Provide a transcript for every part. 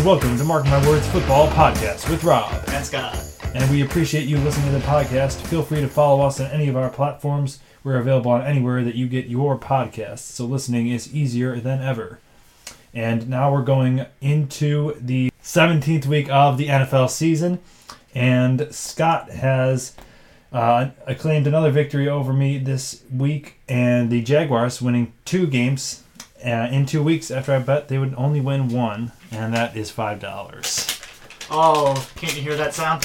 and welcome to Mark My Words Football Podcast with Rob. And Scott. And we appreciate you listening to the podcast. Feel free to follow us on any of our platforms. We're available on anywhere that you get your podcasts, so listening is easier than ever. And now we're going into the 17th week of the NFL season, and Scott has uh, claimed another victory over me this week, and the Jaguars winning two games uh, in two weeks after I bet they would only win one, and that is five dollars. Oh, can't you hear that sound?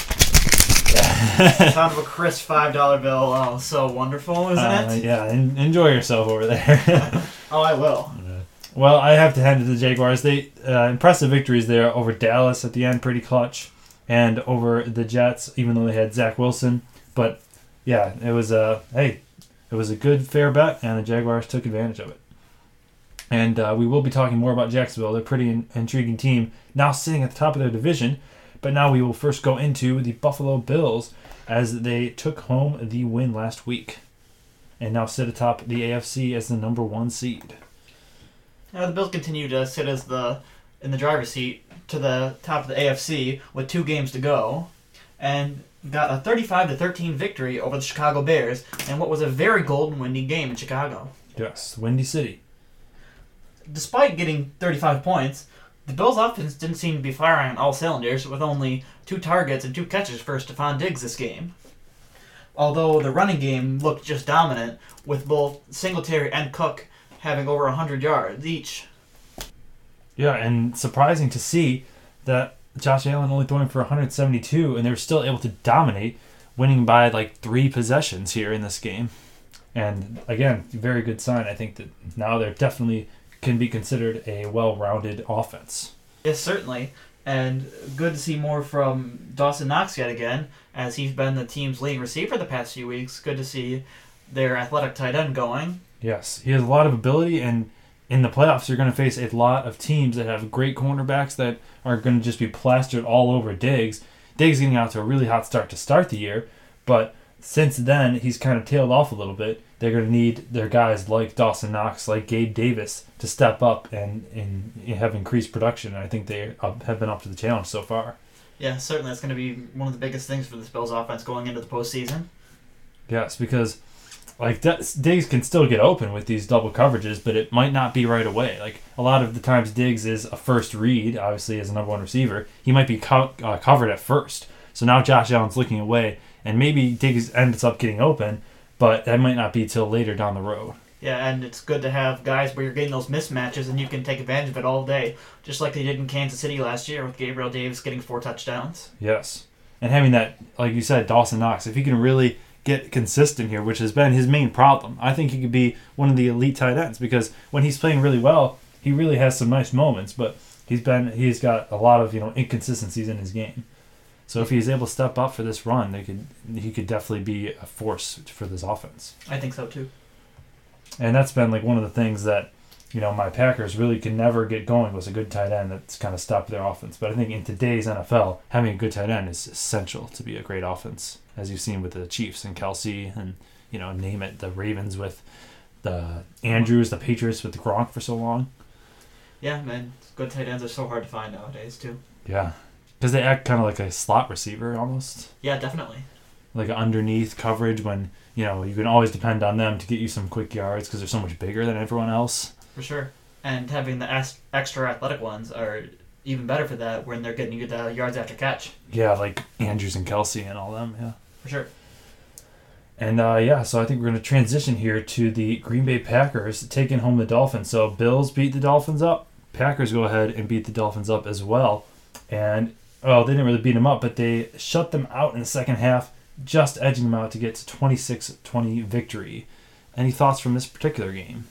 sound of a crisp five dollar bill. Oh, so wonderful, isn't Uh, it? yeah, en- enjoy yourself over there. Oh, I will. well, I have to hand it to the Jaguars. They uh, impressive victories there over Dallas at the end, pretty clutch, and over the Jets, even though they had Zach Wilson. But yeah, it was a hey, it was a good fair bet, and the Jaguars took advantage of it. And uh, we will be talking more about Jacksonville. They're a pretty in- intriguing team now, sitting at the top of their division. But now we will first go into the Buffalo Bills as they took home the win last week, and now sit atop the AFC as the number one seed. Now the Bills continue to sit as the in the driver's seat to the top of the AFC with two games to go, and got a 35 to 13 victory over the Chicago Bears in what was a very golden, windy game in Chicago. Yes, Windy City. Despite getting 35 points, the Bills' offense didn't seem to be firing on all cylinders, with only two targets and two catches for Stefon Diggs this game. Although the running game looked just dominant, with both Singletary and Cook having over 100 yards each. Yeah, and surprising to see that Josh Allen only throwing for 172, and they were still able to dominate, winning by like three possessions here in this game. And again, very good sign. I think that now they're definitely can be considered a well-rounded offense. Yes, certainly. And good to see more from Dawson Knox yet again, as he's been the team's leading receiver the past few weeks. Good to see their athletic tight end going. Yes, he has a lot of ability, and in the playoffs, you're going to face a lot of teams that have great cornerbacks that are going to just be plastered all over Diggs. Diggs getting out to a really hot start to start the year, but since then he's kind of tailed off a little bit. They're going to need their guys like Dawson Knox, like Gabe Davis, to step up and, and have increased production. And I think they have been up to the challenge so far. Yeah, certainly that's going to be one of the biggest things for the Bills offense going into the postseason. Yes, because like that, Diggs can still get open with these double coverages, but it might not be right away. Like a lot of the times, Diggs is a first read, obviously as a number one receiver. He might be co- uh, covered at first. So now Josh Allen's looking away, and maybe Diggs ends up getting open, but that might not be till later down the road. Yeah, and it's good to have guys where you're getting those mismatches and you can take advantage of it all day, just like they did in Kansas City last year with Gabriel Davis getting four touchdowns. Yes, and having that, like you said, Dawson Knox, if he can really get consistent here, which has been his main problem, I think he could be one of the elite tight ends because when he's playing really well, he really has some nice moments, but he's been he's got a lot of you know inconsistencies in his game. So if he's able to step up for this run, they could he could definitely be a force for this offense. I think so too. And that's been like one of the things that you know my Packers really could never get going was a good tight end that's kind of stopped their offense. But I think in today's NFL, having a good tight end is essential to be a great offense, as you've seen with the Chiefs and Kelce, and you know name it the Ravens with the Andrews, the Patriots with the Gronk for so long. Yeah, man, good tight ends are so hard to find nowadays too. Yeah, because they act kind of like a slot receiver almost, Yeah, definitely. like underneath coverage when you know you can always depend on them to get you some quick yards because they're so much bigger than everyone else. For sure. And having the as- extra athletic ones are even better for that when they're getting you the yards after catch. Yeah, like Andrews and Kelce and all them. Yeah. For sure. And uh, yeah, so I think we're going to transition here to the Green Bay Packers taking home the Dolphins. So Bills beat the Dolphins up. Packers go ahead and beat the Dolphins up as well. And well, they didn't really beat them up, but they shut them out in the second half, just edging them out to get to 26-20 victory. Any thoughts from this particular game?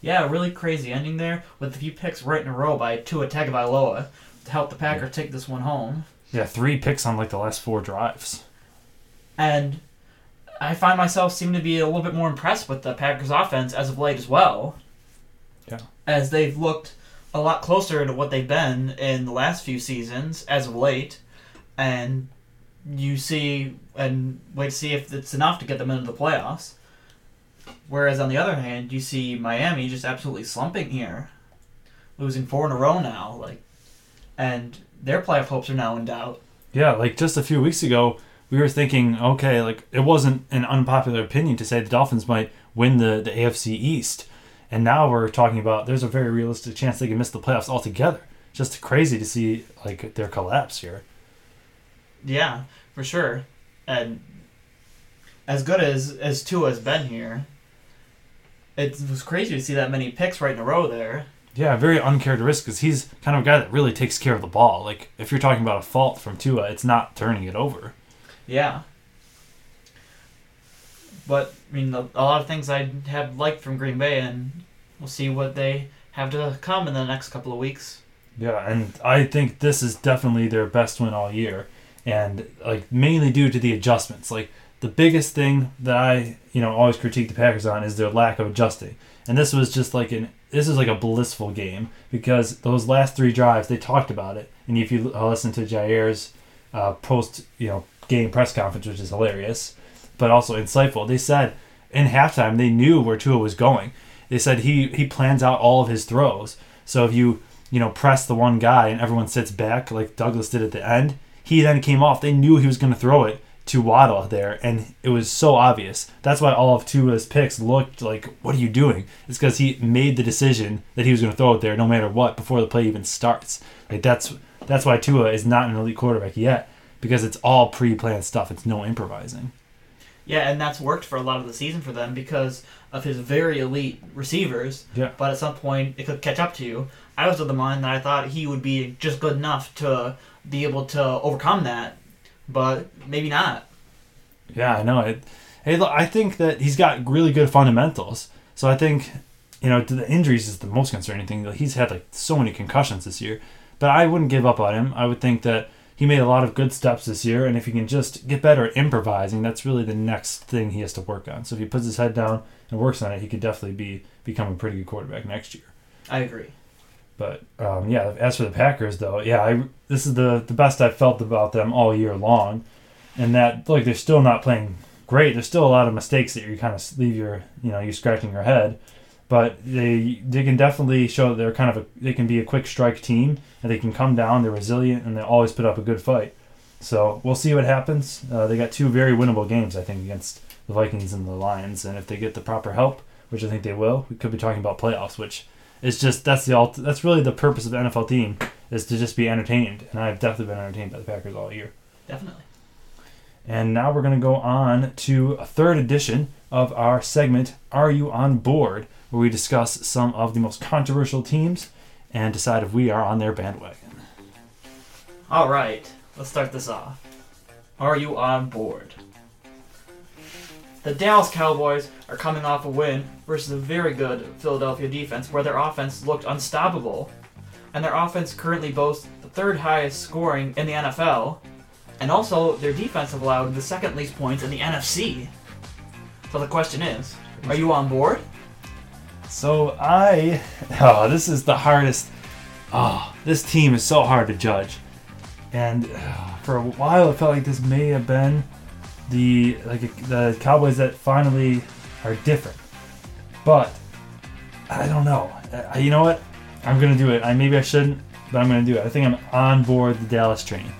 Yeah, really crazy ending there with a few picks right in a row by Tua Tagovailoa to help the Packers take this one home. Yeah, three picks on like the last four drives. And I find myself seeming to be a little bit more impressed with the Packers offense as of late as well. Yeah. As they've looked a lot closer to what they've been in the last few seasons as of late. And you see and wait to see if it's enough to get them into the playoffs. Whereas on the other hand, you see Miami just absolutely slumping here, losing four in a row now. Like and their playoff hopes are now in doubt. Yeah, like just a few weeks ago, we were thinking, okay, like it wasn't an unpopular opinion to say the Dolphins might win the, the AFC East. And now we're talking about there's a very realistic chance they can miss the playoffs altogether. Just crazy to see like their collapse here. Yeah, for sure. And as good as as Tua has been here, it was crazy to see that many picks right in a row there. Yeah, very uncharacteristic because he's kind of a guy that really takes care of the ball. Like if you're talking about a fault from Tua, it's not turning it over. Yeah. But I mean, a, a lot of things I have liked from Green Bay, and we'll see what they have to come in the next couple of weeks. Yeah, and I think this is definitely their best win all year, and like mainly due to the adjustments. Like the biggest thing that I you know always critique the Packers on is their lack of adjusting, and this was just like an this is like a blissful game because those last three drives they talked about it, and if you listen to Jaire's uh, post you know game press conference, which is hilarious, but also insightful, they said in halftime they knew where Tua was going. They said he he plans out all of his throws. So if you you know press the one guy and everyone sits back like Douglas did at the end, he then came off. They knew he was going to throw it to Waddle there, and it was so obvious. That's why all of Tua's picks looked like, "What are you doing?" It's because he made the decision that he was going to throw it there, no matter what, before the play even starts. Like that's that's why Tua is not an elite quarterback yet, because it's all pre-planned stuff. It's no improvising. Yeah, and that's worked for a lot of the season for them because of his very elite receivers. Yeah. But at some point, it could catch up to you. I was of the mind that I thought he would be just good enough to be able to overcome that, but maybe not. Yeah, I know it. Hey, look, I think that he's got really good fundamentals. So I think, you know, the injuries is the most concerning thing. He's had like so many concussions this year, but I wouldn't give up on him. I would think that he made a lot of good steps this year, and if he can just get better at improvising, that's really the next thing he has to work on. So if he puts his head down and works on it, he could definitely be become a pretty good quarterback next year. I agree. But um, yeah, as for the Packers, though, yeah, I, this is the the best I've felt about them all year long, and that like they're still not playing great. There's still a lot of mistakes that you kind of leave your you know you scratching your head, but they they can definitely show that they're kind of a they can be a quick strike team and they can come down. They're resilient and they always put up a good fight. So we'll see what happens. Uh, they got two very winnable games, I think, against the Vikings and the Lions, and if they get the proper help, which I think they will, we could be talking about playoffs, which is just that's the alt- that's really the purpose of the NFL team is to just be entertained, and I've definitely been entertained by the Packers all year. Definitely. And now we're going to go on to a third edition of our segment, Are You On Board? Where we discuss some of the most controversial teams and decide if we are on their bandwagon. All right, let's start this off. Are you on board? The Dallas Cowboys are coming off a win versus a very good Philadelphia defense where their offense looked unstoppable. And their offense currently boasts the third highest scoring in the NFL. And also, their defense have allowed the second least points in the NFC. So the question is, are you on board? So I, oh, this is the hardest. Oh, this team is so hard to judge, and uh, for a while it felt like this may have been the like the Cowboys that finally are different. But I don't know. Uh, you know what? I'm gonna do it. I maybe I shouldn't, but I'm gonna do it. I think I'm on board the Dallas train.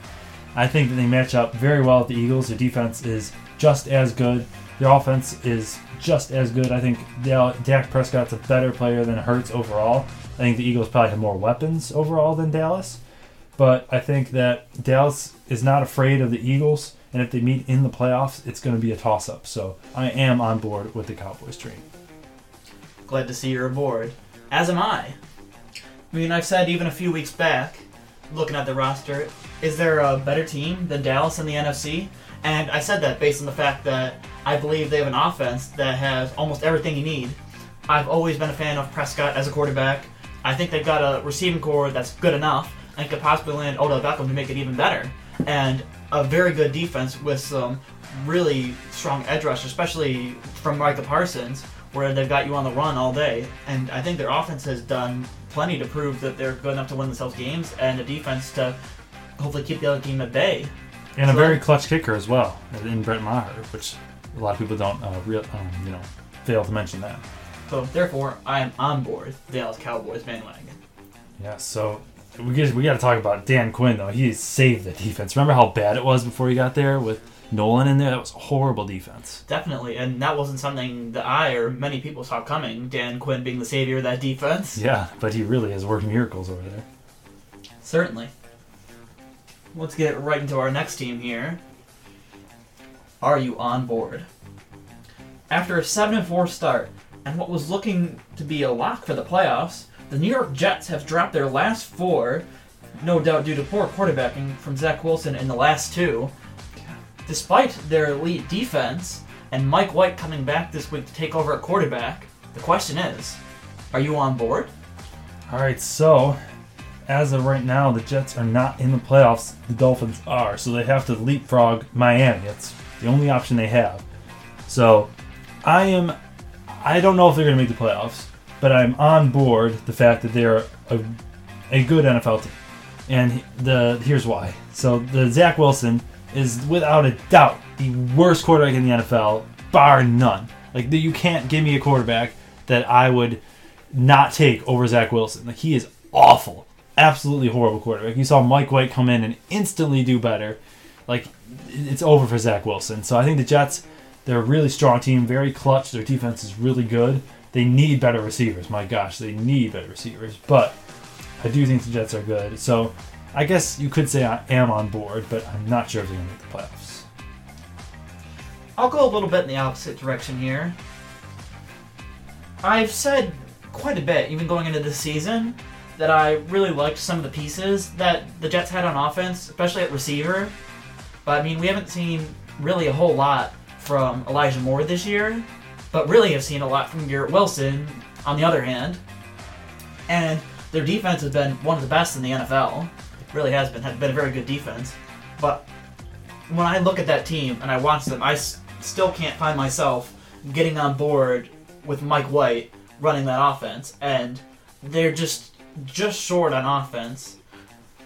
I think that they match up very well with the Eagles. Their defense is just as good. Their offense is just as good. I think Dak Prescott's a better player than Hurts overall. I think the Eagles probably have more weapons overall than Dallas. But I think that Dallas is not afraid of the Eagles, and if they meet in the playoffs, it's going to be a toss up. So I am on board with the Cowboys train. Glad to see you're aboard. As am I. I mean, I've said even a few weeks back, looking at the roster, is there a better team than Dallas in the NFC? And I said that based on the fact that I believe they have an offense that has almost everything you need. I've always been a fan of Prescott as a quarterback. I think they've got a receiving core that's good enough and could possibly land Odell Beckham to make it even better. And a very good defense with some really strong edge rush, especially from Micah Parsons, where they've got you on the run all day. And I think their offense has done plenty to prove that they're good enough to win themselves games, and a defense to hopefully keep the other team at bay. And a So- very clutch kicker as well in Brett Maher, which a lot of people don't, uh, real, um, you know, fail to mention that. So therefore, I am on board the Dallas Cowboys bandwagon. Yeah, so we get we got to talk about Dan Quinn though. He saved the defense. Remember how bad it was before he got there with Nolan in there? That was horrible defense. Definitely, and that wasn't something that I or many people saw coming. Dan Quinn being the savior of that defense. Yeah, but he really has worked miracles over there. Certainly. Let's get right into our next team here. Are you on board? After a 7 4 start and what was looking to be a lock for the playoffs, the New York Jets have dropped their last four, no doubt due to poor quarterbacking from Zach Wilson in the last two. Despite their elite defense and Mike White coming back this week to take over at quarterback, the question is are you on board? All right, so as of right now, the Jets are not in the playoffs. The Dolphins are, so they have to leapfrog Miami. It's the only option they have. So I am. I don't know if they're going to make the playoffs, but I'm on board the fact that they're a, a good NFL team. And the here's why. So the Zach Wilson is without a doubt the worst quarterback in the NFL, bar none. Like you can't give me a quarterback that I would not take over Zach Wilson. Like he is awful, absolutely horrible quarterback. You saw Mike White come in and instantly do better. Like it's over for Zach Wilson. So I think the Jets, they're a really strong team, very clutch. Their defense is really good. They need better receivers. My gosh, they need better receivers. But I do think the Jets are good. So I guess you could say I am on board, but I'm not sure if they're going to make the playoffs. I'll go a little bit in the opposite direction here. I've said quite a bit, even going into the season, that I really liked some of the pieces that the Jets had on offense, especially at receiver. But I mean, we haven't seen really a whole lot from Elijah Moore this year, but really have seen a lot from Garrett Wilson on the other hand. And their defense has been one of the best in the NFL. It really has been, has been a very good defense. But when I look at that team and I watch them, I s- still can't find myself getting on board with Mike White running that offense, and they're just just short on offense.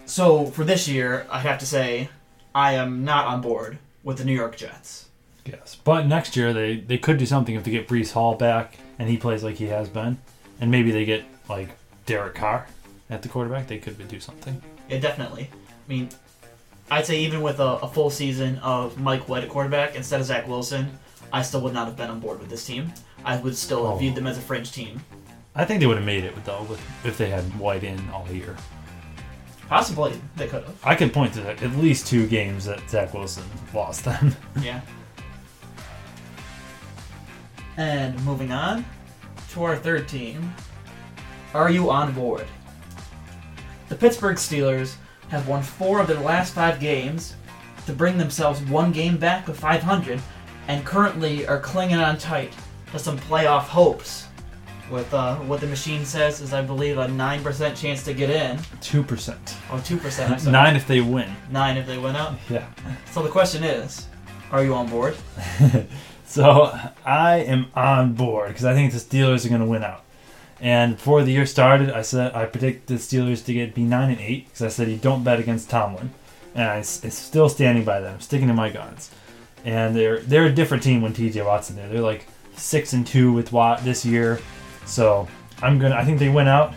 So for this year, I have to say I am not on board with the New York Jets. Yes, but next year they they could do something if they get Breece Hall back and he plays like he has been, and maybe they get like Derek Carr at the quarterback. They could do something. Yeah, definitely. I mean, I'd say even with a, a full season of Mike White at quarterback instead of Zach Wilson, I still would not have been on board with this team. I would still have Oh. viewed them as a fringe team. I think they would have made it with though with, if they had White in all year. Possibly they could have. I can point to at least two games that Zach Wilson lost them. Yeah. And moving on to our third team. Are you on board? The Pittsburgh Steelers have won four of their last five games to bring themselves one game back of 500 and currently are clinging on tight to some playoff hopes. With uh, what the machine says is, I believe, a 9% chance to get in. Two percent. Oh, 2%. Sorry. Nine if they win. Nine if they win out. Yeah. So the question is, are you on board? So I am on board because I think the Steelers are going to win out. And before the year started, I said I predict the Steelers to get be nine and eight because I said you don't bet against Tomlin, and I s- it's still standing by them, sticking to my guns. And they're they're a different team when T.J. Watson there. They're like six and two with Watt this year, so I'm gonna. I think they went out.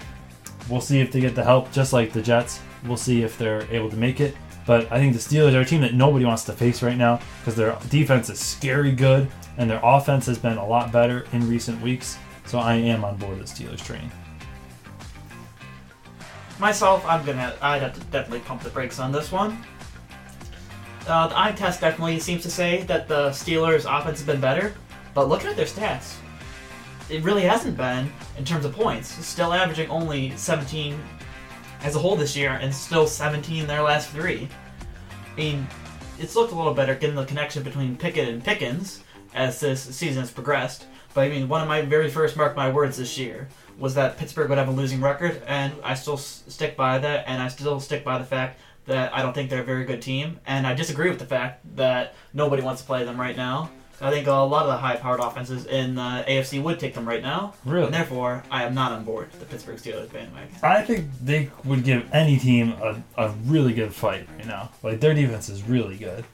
We'll see if they get the help, just like the Jets. We'll see if they're able to make it. But I think the Steelers are a team that nobody wants to face right now because their defense is scary good and their offense has been a lot better in recent weeks. So I am on board the Steelers train. Myself, I'm gonna. I'd have to definitely pump the brakes on this one. Uh, the eye test definitely seems to say that the Steelers' offense has been better, but looking at their stats, it really hasn't been in terms of points. Still averaging only 17 as a whole this year, and still 17 in their last three. I mean, it's looked a little better getting the connection between Pickett and Pickens as this season has progressed. But I mean, one of my very first mark my words this year was that Pittsburgh would have a losing record, and I still stick by that, and I still stick by the fact that I don't think they're a very good team, and I disagree with the fact that nobody wants to play them right now. I think a lot of the high-powered offenses in the AFC would take them right now, Really? and therefore I am not on board the Pittsburgh Steelers bandwagon. I think they would give any team a, a really good fight right now. Like their defense is really good.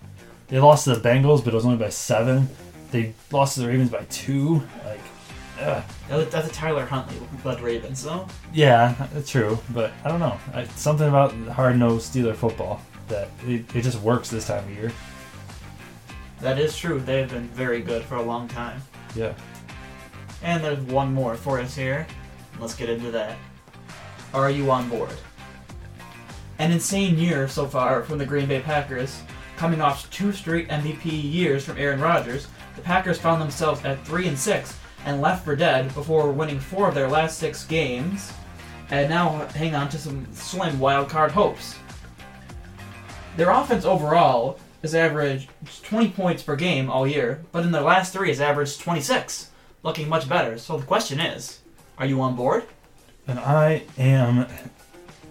They lost to the Bengals, but it was only by seven. They lost to the Ravens by two. Like That- That's a Tyler Huntley led Ravens, though. yeah, that's true. But I don't know. I, something about hard nosed Steeler football that it, it just works this time of year. That is true. They've been very good for a long time. Yeah. And there's one more for us here. Let's get into that. Are you on board? An insane year so far from the Green Bay Packers. Coming off two straight MVP years from Aaron Rodgers, the Packers found themselves at 3 and 6 and left for dead before winning four of their last six games, and now hang on to some slim wild card hopes. Their offense overall has averaged 20 points per game all year, but in their last three has averaged 26, looking much better. So the question is, are you on board? And I am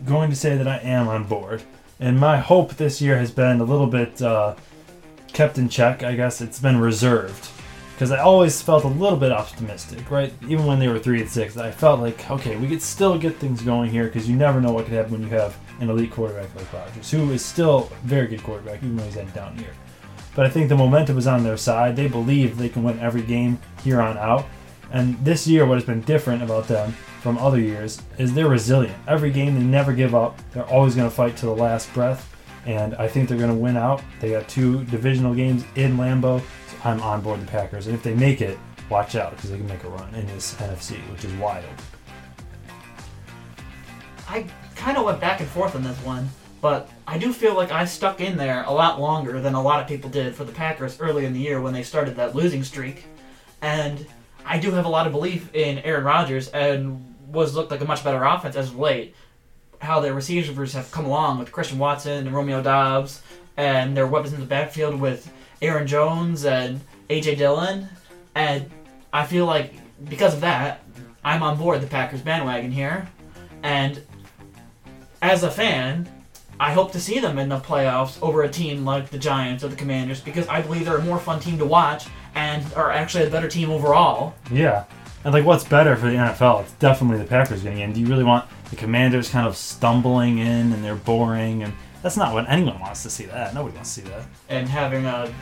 going to say that I am on board. And my hope this year has been a little bit uh, kept in check. I guess it's been reserved because I always felt a little bit optimistic, right? Even when they were three and six, I felt like okay, we could still get things going here because you never know what could happen when you have an elite quarterback like Rodgers, who is still a very good quarterback, even though he's had a down year. But I think the momentum is on their side. They believe they can win every game here on out. And this year, what has been different about them from other years is they're resilient. Every game, they never give up. They're always going to fight to the last breath. And I think they're going to win out. They got two divisional games in Lambeau. So I'm on board the Packers. And if they make it, watch out because they can make a run in this NFC, which is wild. I kind of went back and forth on this one, but I do feel like I stuck in there a lot longer than a lot of people did for the Packers early in the year when they started that losing streak. And I do have a lot of belief in Aaron Rodgers and was looked like a much better offense as of late. How their receivers have come along with Christian Watson and Romeo Doubs and their weapons in the backfield with Aaron Jones and AJ Dillon. And I feel like because of that, I'm on board the Packers bandwagon here. And as a fan, I hope to see them in the playoffs over a team like the Giants or the Commanders because I believe they're a more fun team to watch and are actually a better team overall. Yeah. And like, what's better for the NFL? It's definitely the Packers getting in. Do you really want the Commanders kind of stumbling in and they're boring? And that's not what anyone wants to see. That nobody wants to see that. And having a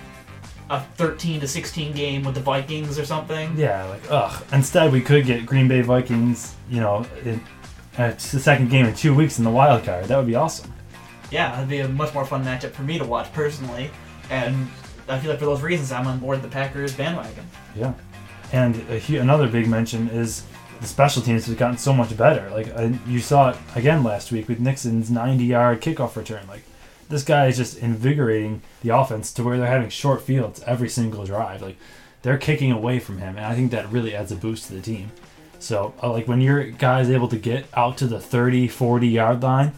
a 13 to 16 game with the Vikings or something. Yeah, like ugh. Instead, we could get Green Bay Vikings. You know, in, uh, it's the second game in two weeks in the wild card. That would be awesome. Yeah, that'd be a much more fun matchup for me to watch personally. And I feel like for those reasons, I'm on board the Packers bandwagon. Yeah. And hu- another big mention is the special teams have gotten so much better. Like uh, you saw it again last week with Nixon's 90-yard kickoff return. Like this guy is just invigorating the offense to where they're having short fields every single drive. Like they're kicking away from him, and I think that really adds a boost to the team. So uh, like when your guy's able to get out to the 30, 40 yard line,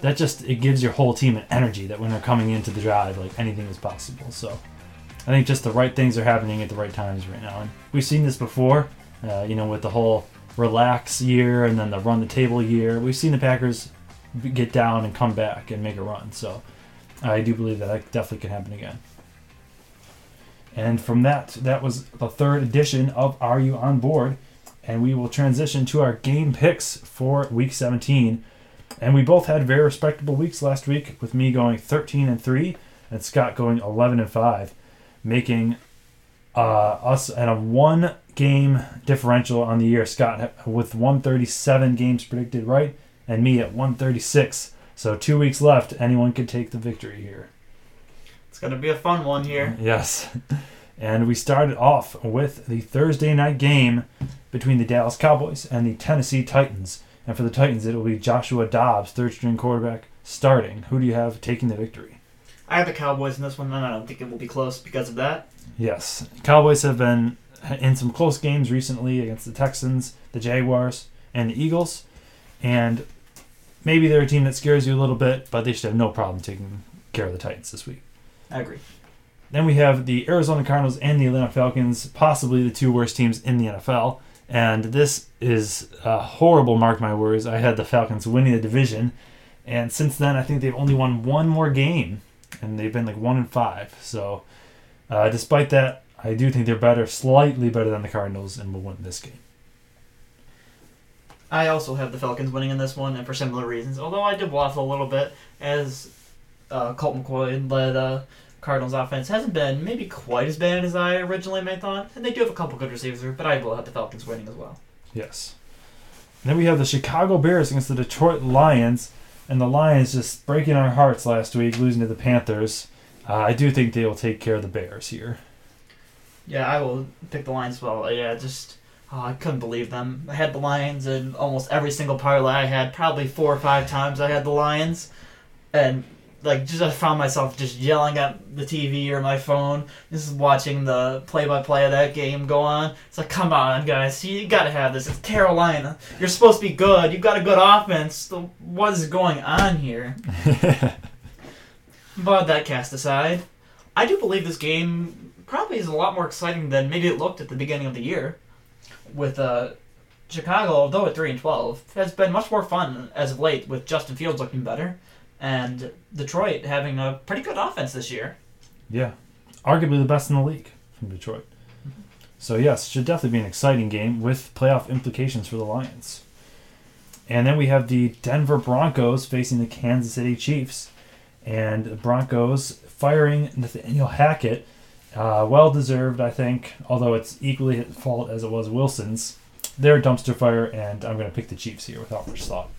that just it gives your whole team an energy that when they're coming into the drive, like anything is possible. So I think just the right things are happening at the right times right now, and we've seen this before. Uh, you know, with the whole relax year and then the run the table year, we've seen the Packers get down and come back and make a run. So I do believe that that definitely can happen again. And from that, that was the third edition of Are You On Board? And we will transition to our game picks for week 17. And we both had very respectable weeks last week, with me going 13 and 3 and Scott going 11 and 5, making uh, us at a one game differential on the year. Scott with 137 games predicted right, and me at 136. So two weeks left. Anyone could take the victory here. It's gonna be a fun one here. Yes. And we started off with the Thursday night game between the Dallas Cowboys and the Tennessee Titans. And for the Titans, it will be Joshua Dobbs, third string quarterback, starting. Who do you have taking the victory? I have the Cowboys in this one, and I don't think it will be close because of that. Yes. Cowboys have been in some close games recently against the Texans, the Jaguars, and the Eagles. And maybe they're a team that scares you a little bit, but they should have no problem taking care of the Titans this week. I agree. Then we have the Arizona Cardinals and the Atlanta Falcons, possibly the two worst teams in the NFL. And this is a horrible, mark my words. I had the Falcons winning the division. And since then, I think they've only won one more game. And they've been like one in five. So, uh, despite that, I do think they're better, slightly better than the Cardinals, and will win this game. I also have the Falcons winning in this one, and for similar reasons. Although I did waffle a little bit, as uh, Colt McCoy led uh, Cardinals offense hasn't been maybe quite as bad as I originally may thought, and they do have a couple good receivers, but I will have the Falcons winning as well. Yes. And then we have the Chicago Bears against the Detroit Lions, and the Lions just breaking our hearts last week, losing to the Panthers. Uh, I do think they will take care of the Bears here. Yeah, I will pick the Lions as well. Yeah, just oh, I couldn't believe them. I had the Lions in almost every single parlay I had. Probably four or five times I had the Lions, and like just I found myself just yelling at the TV or my phone, just watching the play-by-play of that game go on. It's like, come on, guys, you got to have this. It's Carolina. You're supposed to be good. You've got a good offense. What is going on here? But that cast aside, I do believe this game probably is a lot more exciting than maybe it looked at the beginning of the year. With uh, Chicago, although at three and twelve, has been much more fun as of late with Justin Fields looking better, and Detroit having a pretty good offense this year. yeah, arguably the best in the league from Detroit. So yes, should definitely be an exciting game with playoff implications for the Lions. And then we have the Denver Broncos facing the Kansas City Chiefs, and the Broncos firing Nathaniel Hackett. Uh, well deserved, I think. Although it's equally at fault as it was Wilson's. They're a dumpster fire, and I'm going to pick the Chiefs here without much thought.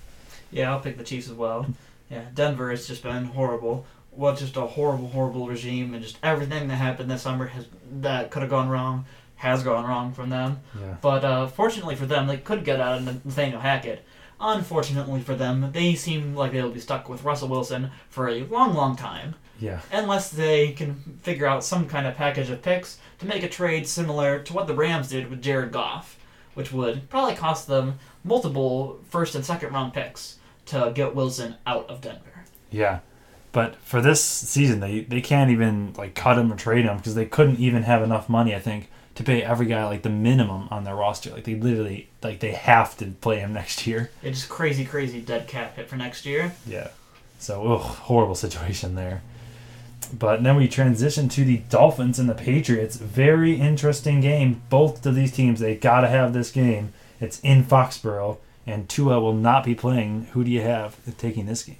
Yeah, I'll pick the Chiefs as well. Yeah, Denver has just been horrible. Well, just a horrible, horrible regime, and just everything that happened this summer has that could have gone wrong has gone wrong from them. Yeah. But uh, fortunately for them, they could get out of Nathaniel Hackett. Unfortunately for them, they seem like they'll be stuck with Russell Wilson for a long, long time, Yeah. unless they can figure out some kind of package of picks to make a trade similar to what the Rams did with Jared Goff, which would probably cost them multiple first and second round picks to get Wilson out of Denver. Yeah. But for this season, they, they can't even like cut him or trade him because they couldn't even have enough money, I think, to pay every guy like the minimum on their roster. Like they literally like they have to play him next year. It's just crazy, crazy dead cap hit for next year. Yeah. So ugh, horrible situation there. But then we transition to the Dolphins and the Patriots. Very interesting game. Both of these teams, they gotta have this game. It's in Foxborough, and Tua will not be playing. Who do you have taking this game?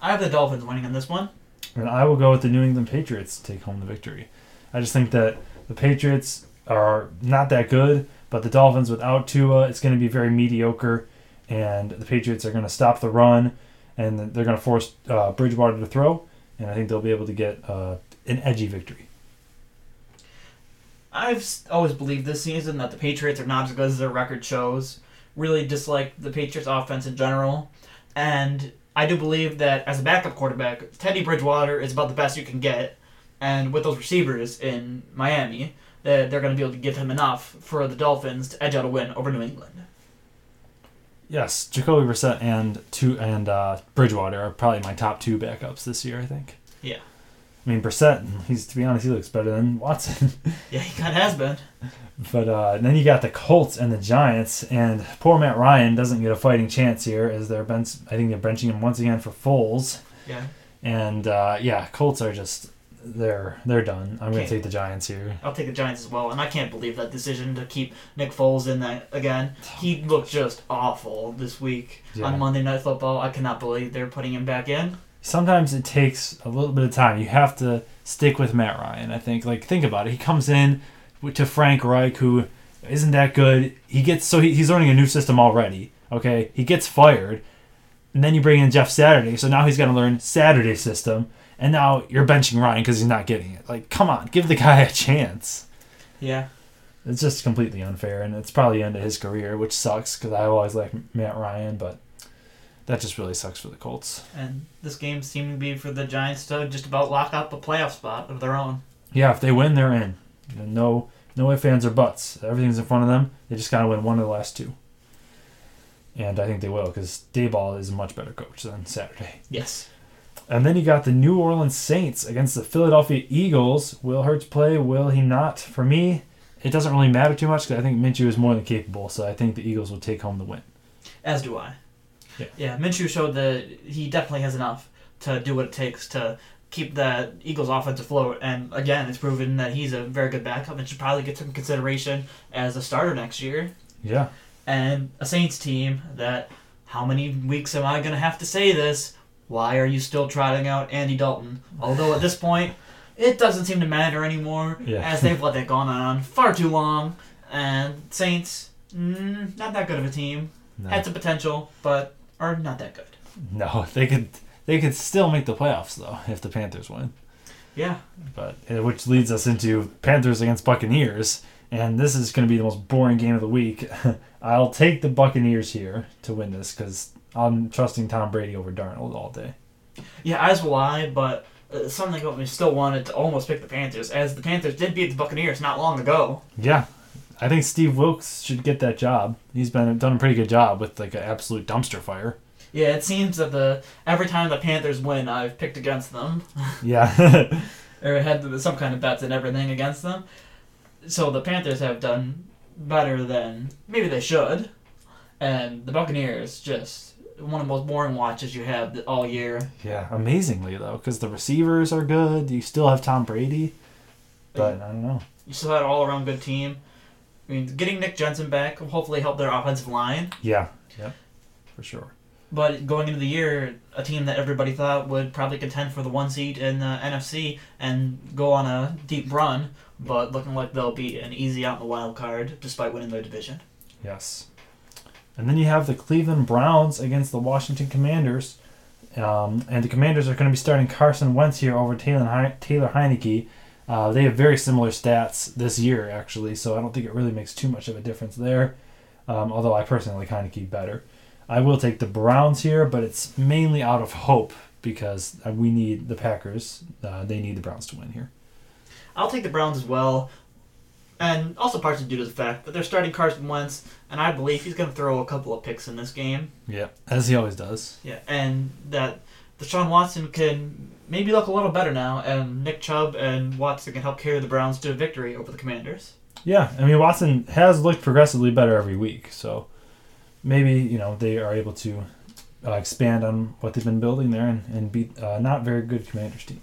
I have the Dolphins winning on this one. And I will go with the New England Patriots to take home the victory. I just think that the Patriots are not that good, but the Dolphins without Tua, it's going to be very mediocre, and the Patriots are going to stop the run, and they're going to force uh, Bridgewater to throw, and I think they'll be able to get uh, an edgy victory. I've always believed this season that the Patriots are not as good as their record shows. Really dislike the Patriots offense in general. And I do believe that as a backup quarterback, Teddy Bridgewater is about the best you can get. And with those receivers in Miami, that they're going to be able to give him enough for the Dolphins to edge out a win over New England. Yes, Jacoby Brissett and two and uh, Bridgewater are probably my top two backups this year. I think. I mean Brissett, he's to be honest, he looks better than Watson. Yeah, he kind of has been. But uh, then you got the Colts and the Giants, and poor Matt Ryan doesn't get a fighting chance here, as they're bench. I think they're benching him once again for Foles, Yeah. and uh, yeah, Colts are just they're they're done. I'm going to take the Giants here. I'll take the Giants as well, and I can't believe that decision to keep Nick Foles in that again. He looked just awful this week Yeah. on Monday Night Football. I cannot believe they're putting him back in. Sometimes it takes a little bit of time. You have to stick with Matt Ryan. I think. Like think about it. He comes in to Frank Reich, who isn't that good. He gets so he, he's learning a new system already. Okay, he gets fired, and then you bring in Jeff Saturday. So now he's got to learn Saturday system, and now you're benching Ryan because he's not getting it. Like, come on, give the guy a chance. Yeah. It's just completely unfair, and it's probably the end of his career, which sucks because I always like Matt Ryan, but that just really sucks for the Colts. And this game seemed to be for the Giants to just about lock up a playoff spot of their own. Yeah, if they win, they're in. No, no ifs, ands, or buts. Everything's in front of them. They just gotta win one of the last two. And I think they will because Daboll is a much better coach than Saturday. Yes. And then you got the New Orleans Saints against the Philadelphia Eagles. Will Hurts play? Will he not? For me, it doesn't really matter too much because I think Minshew is more than capable. So I think the Eagles will take home the win. As do I. Yeah. Yeah, Minshew showed that he definitely has enough to do what it takes to keep the Eagles' offense afloat. And again, it's proven that he's a very good backup and should probably get some consideration as a starter next year. Yeah. And a Saints team that, how many weeks am I going to have to say this? Why are you still trotting out Andy Dalton? Although at this point, it doesn't seem to matter anymore Yeah. as they've let that go on far too long. And Saints, mm, not that good of a team. No. Had some potential, but are not that good. no, they could they could still make the playoffs though if the Panthers win. Yeah, But uh, which leads us into Panthers against Buccaneers, and this is going to be the most boring game of the week. I'll take the Buccaneers here to win this because I'm trusting Tom Brady over Darnold all day. yeah, as will I. But uh, something about me still wanted to almost pick the Panthers, as the Panthers did beat the Buccaneers not long ago. Yeah, I think Steve Wilks should get that job. He's been done a pretty good job with like an absolute dumpster fire. Yeah, it seems that the every time the Panthers win, I've picked against them. Yeah, or had some kind of bets and everything against them. So the Panthers have done better than maybe they should, and the Buccaneers just one of the most boring watches you have all year. yeah, amazingly though, because the receivers are good. You still have Tom Brady, but I don't know. You still had an all around good team. I mean, getting Nick Jensen back will hopefully help their offensive line. Yeah, yeah, for sure. But going into the year, a team that everybody thought would probably contend for the one seed in the NFC and go on a deep run, but looking like they'll be an easy out in the wild card despite winning their division. Yes. And then you have the Cleveland Browns against the Washington Commanders. Um, and the Commanders are going to be starting Carson Wentz here over Taylor, Hei- Taylor Heinicke. Uh, they have very similar stats this year, actually, so I don't think it really makes too much of a difference there. Um, although I personally like Heinicke better. I will take the Browns here, but it's mainly out of hope because uh, we need the Packers. Uh, they need the Browns to win here. I'll take the Browns as well, and also partially due to the fact that they're starting Carson Wentz, and I believe he's going to throw a couple of picks in this game. Yeah, as he always does. Yeah, and that Deshaun Watson can maybe look a little better now, and Nick Chubb and Watson can help carry the Browns to a victory over the Commanders. Yeah, I mean Watson has looked progressively better every week, so maybe you know they are able to uh, expand on what they've been building there and, and beat uh, not very good Commanders team.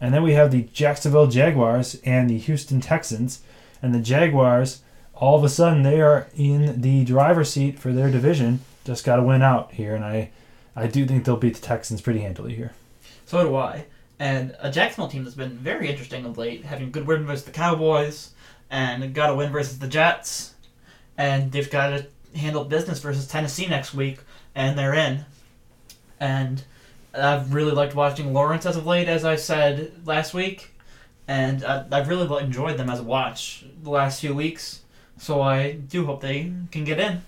And then we have the Jacksonville Jaguars and the Houston Texans, and the Jaguars all of a sudden they are in the driver's seat for their division. Just got to win out here, and I I do think they'll beat the Texans pretty handily here. So do I. And a Jacksonville team that's been very interesting of late, having good win versus the Cowboys, and got a win versus the Jets, and they've got to handle business versus Tennessee next week, and they're in. And I've really liked watching Lawrence as of late, as I said last week, and I, I've really enjoyed them as a watch the last few weeks. So I do hope they can get in.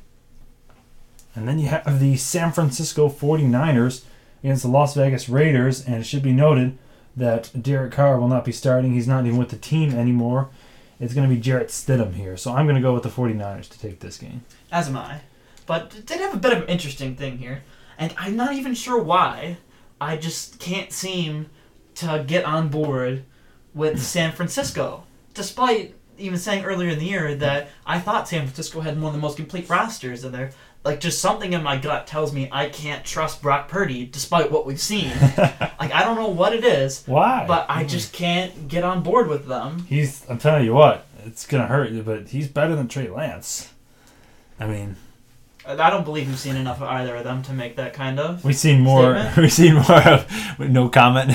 And then you have the San Francisco 49ers against the Las Vegas Raiders. And it should be noted that Derek Carr will not be starting. He's not even with the team anymore. It's going to be Jarrett Stidham here. So I'm going to go with the 49ers to take this game. as am I. But it did have a bit of an interesting thing here, and I'm not even sure why. I just can't seem to get on board with San Francisco, despite even saying earlier in the year that I thought San Francisco had one of the most complete rosters in there. Like, just something in my gut tells me I can't trust Brock Purdy, despite what we've seen. like, I don't know what it is, Why? but I just can't get on board with them. He's, I'm telling you what, it's going to hurt you, but he's better than Trey Lance. I mean, I don't believe we've seen enough of either of them to make that kind of. We've seen more. Statement? We've seen more of with no comment.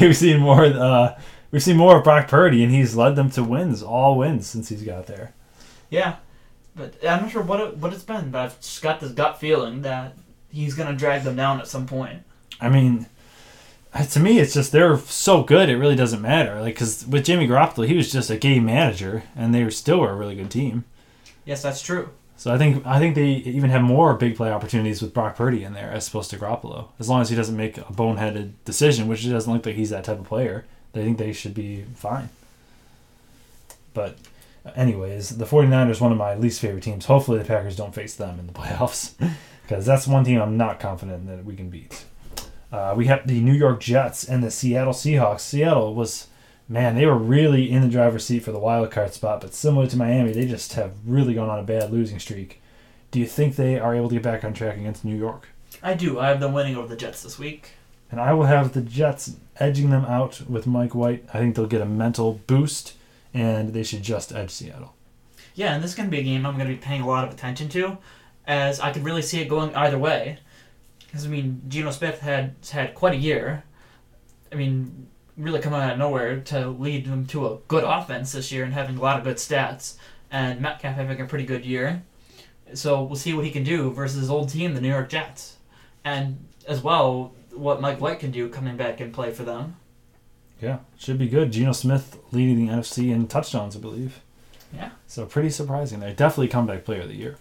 we've seen more. Uh, we've seen more of Brock Purdy, and he's led them to wins, all wins since he's got there. Yeah, but I'm not sure what it, what it's been, but I've just got this gut feeling that he's gonna drag them down at some point. I mean, uh, to me, it's just they're so good. It really doesn't matter. Like because with Jimmy Garoppolo, he was just a game manager, and they were still were a really good team. Yes, that's true. So I think I think they even have more big play opportunities with Brock Purdy in there as opposed to Garoppolo. As long as he doesn't make a boneheaded decision, which it doesn't look like he's that type of player, they think they should be fine. But anyways, the 49ers one of my least favorite teams. Hopefully the Packers don't face them in the playoffs because that's one team I'm not confident that we can beat. Uh, we have the New York Jets and the Seattle Seahawks. Seattle was man, they were really in the driver's seat for the wild card spot, but similar to Miami, they just have really gone on a bad losing streak. Do you think they are able to get back on track against New York? I do. I have them winning over the Jets this week. And I will have the Jets edging them out with Mike White. I think they'll get a mental boost, and they should just edge Seattle. Yeah, and this is gonna be a game I'm gonna be paying a lot of attention to, as I could really see it going either way. Because I mean, Geno Smith had had quite a year. I mean, really coming out of nowhere to lead them to a good offense this year and having a lot of good stats. And Metcalf having a pretty good year. So we'll see what he can do versus his old team, the New York Jets. And as well, what Mike White can do coming back and play for them. Yeah, should be good. Geno Smith leading the NFC in touchdowns, I believe. Yeah. So pretty surprising there. Definitely comeback player of the year.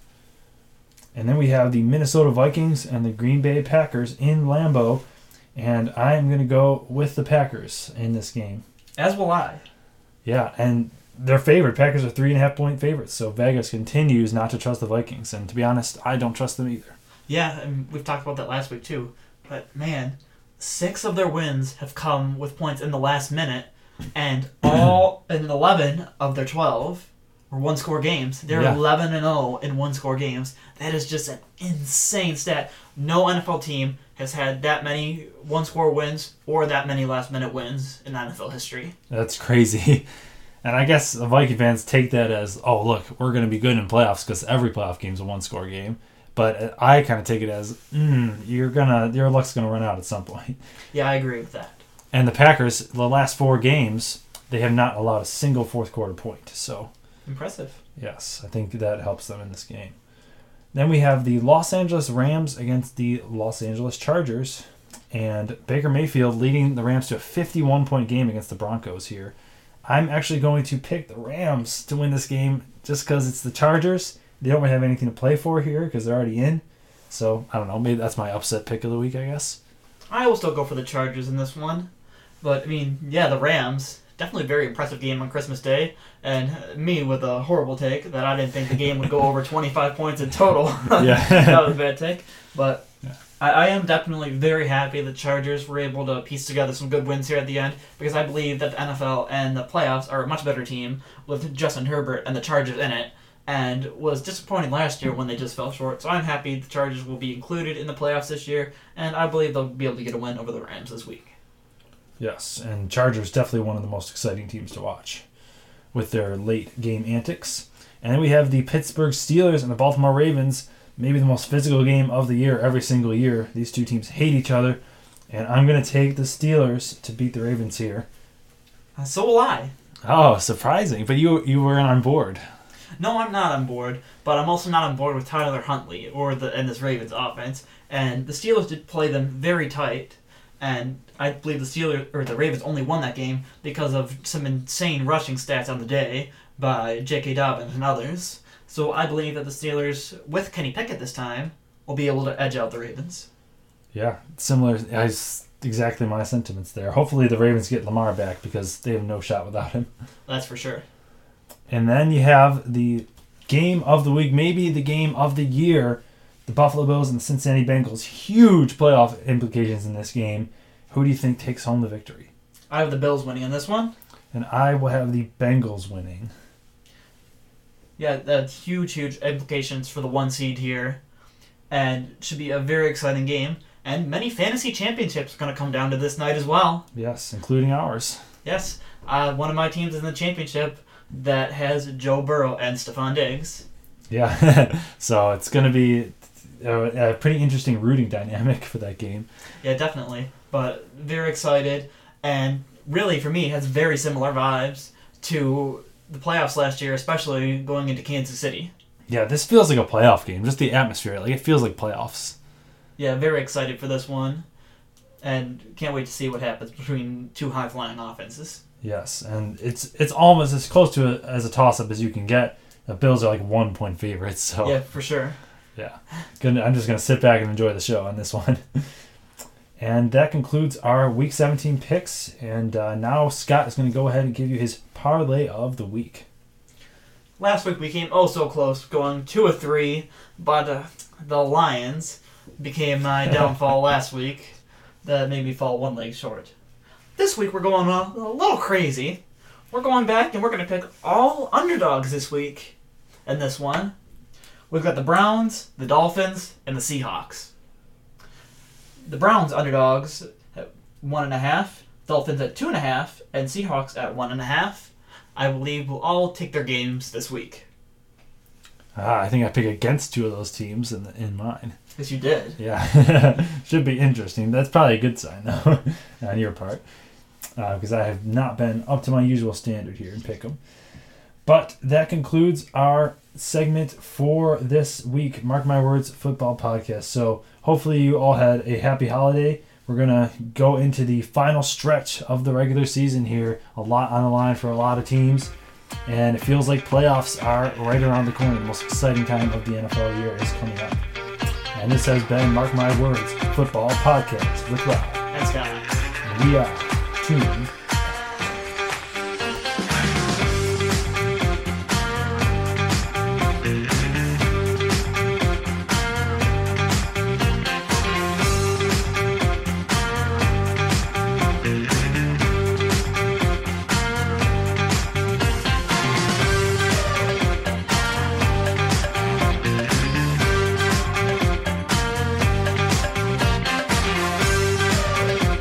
And then we have the Minnesota Vikings and the Green Bay Packers in Lambeau. And I am going to go with the Packers in this game. As will I. Yeah, and they're favored. Packers are three and a half point favorites. So Vegas continues not to trust the Vikings. And to be honest, I don't trust them either. Yeah, and we've talked about that last week too. But man, six of their wins have come with points in the last minute, and all in eleven of their twelve were one score games. They're Yeah. eleven and zero in one score games. That is just an insane stat. No NFL team has had that many one score wins or that many last minute wins in NFL history. That's crazy. And I guess the Viking fans take that as, oh, look, we're going to be good in playoffs because every playoff game's a one score game. But I kind of take it as, mm, you're gonna, your luck's gonna run out at some point. Yeah, I agree with that. And the Packers, the last four games, they have not allowed a single fourth quarter point. So Impressive. yes, I think that helps them in this game. Then we have the Los Angeles Rams against the Los Angeles Chargers, and Baker Mayfield leading the Rams to a 51 point game against the Broncos here. I'm actually going to pick the Rams to win this game just because it's the Chargers. They don't really have anything to play for here because they're already in. So I don't know. Maybe that's my upset pick of the week, I guess. I will still go for the Chargers in this one. But, I mean, yeah, the Rams. Definitely a very impressive game on Christmas Day. And uh, me with a horrible take that I didn't think the game would go over 25 points in total. Yeah. that was a bad take. But Yeah. I, I am definitely very happy the Chargers were able to piece together some good wins here at the end because I believe that the NFL and the playoffs are a much better team with Justin Herbert and the Chargers in it. And was disappointing last year when they just fell short. So I'm happy the Chargers will be included in the playoffs this year, and I believe they'll be able to get a win over the Rams this week. Yes, and Chargers definitely one of the most exciting teams to watch with their late game antics. And then we have the Pittsburgh Steelers and the Baltimore Ravens, maybe the most physical game of the year every single year. These two teams hate each other, and I'm going to take the Steelers to beat the Ravens here. Uh, So will I. Oh, surprising. But you you weren't on board. No, I'm not on board, but I'm also not on board with Tyler Huntley or the and this Ravens offense. And the Steelers did play them very tight, and I believe the Steelers or the Ravens only won that game because of some insane rushing stats on the day by J.K. Dobbins and others. So I believe that the Steelers, with Kenny Pickett this time, will be able to edge out the Ravens. Yeah, similar. I exactly my sentiments there. Hopefully the Ravens get Lamar back because they have no shot without him. That's for sure. And then you have the game of the week, maybe the game of the year. The Buffalo Bills and the Cincinnati Bengals. Huge playoff implications in this game. Who do you think takes home the victory? I have the Bills winning in this one. And I will have the Bengals winning. Yeah, that's huge, huge implications for the one seed here, and should be a very exciting game. And many fantasy championships are going to come down to this night as well. Yes, including ours. Yes, uh, one of my teams is in the championship that has Joe Burrow and Stefon Diggs. Yeah. so it's going to be a, a pretty interesting rooting dynamic for that game. Yeah, definitely. But very excited, and really for me has very similar vibes to the playoffs last year, especially going into Kansas City. Yeah, this feels like a playoff game. Just the atmosphere. Like, it feels like playoffs. Yeah, very excited for this one, and can't wait to see what happens between two high flying offenses. Yes, and it's it's almost as close to a, as a toss up as you can get. The Bills are like one point favorites, so Yeah, for sure. yeah. Gonna, I'm just gonna sit back and enjoy the show on this one. and that concludes our Week 17 picks. And uh, now Scott is gonna go ahead and give you his parlay of the week. Last week we came oh so close, going two or three, but uh, the Lions became my downfall last week. That made me fall one leg short. This week we're going a, a little crazy. We're going back and we're going to pick all underdogs this week. In this one, we've got the Browns, the Dolphins, and the Seahawks. The Browns underdogs at one and a half, Dolphins at two and a half, and Seahawks at one and a half. I believe we'll all take their games this week. Ah, I think I pick against two of those teams in the, in mine. Yes, you did. Yeah, should be interesting. That's probably a good sign though on your part. Uh, because I have not been up to my usual standard here in Pick'em. But that concludes our segment for this week. Mark my words, football podcast. So hopefully you all had a happy holiday. We're gonna go into the final stretch of the regular season here. A lot on the line for a lot of teams, and it feels like playoffs are right around the corner. The most exciting time of the NFL year is coming up. And this has been Mark My Words Football Podcast with Rob. That's we are tuned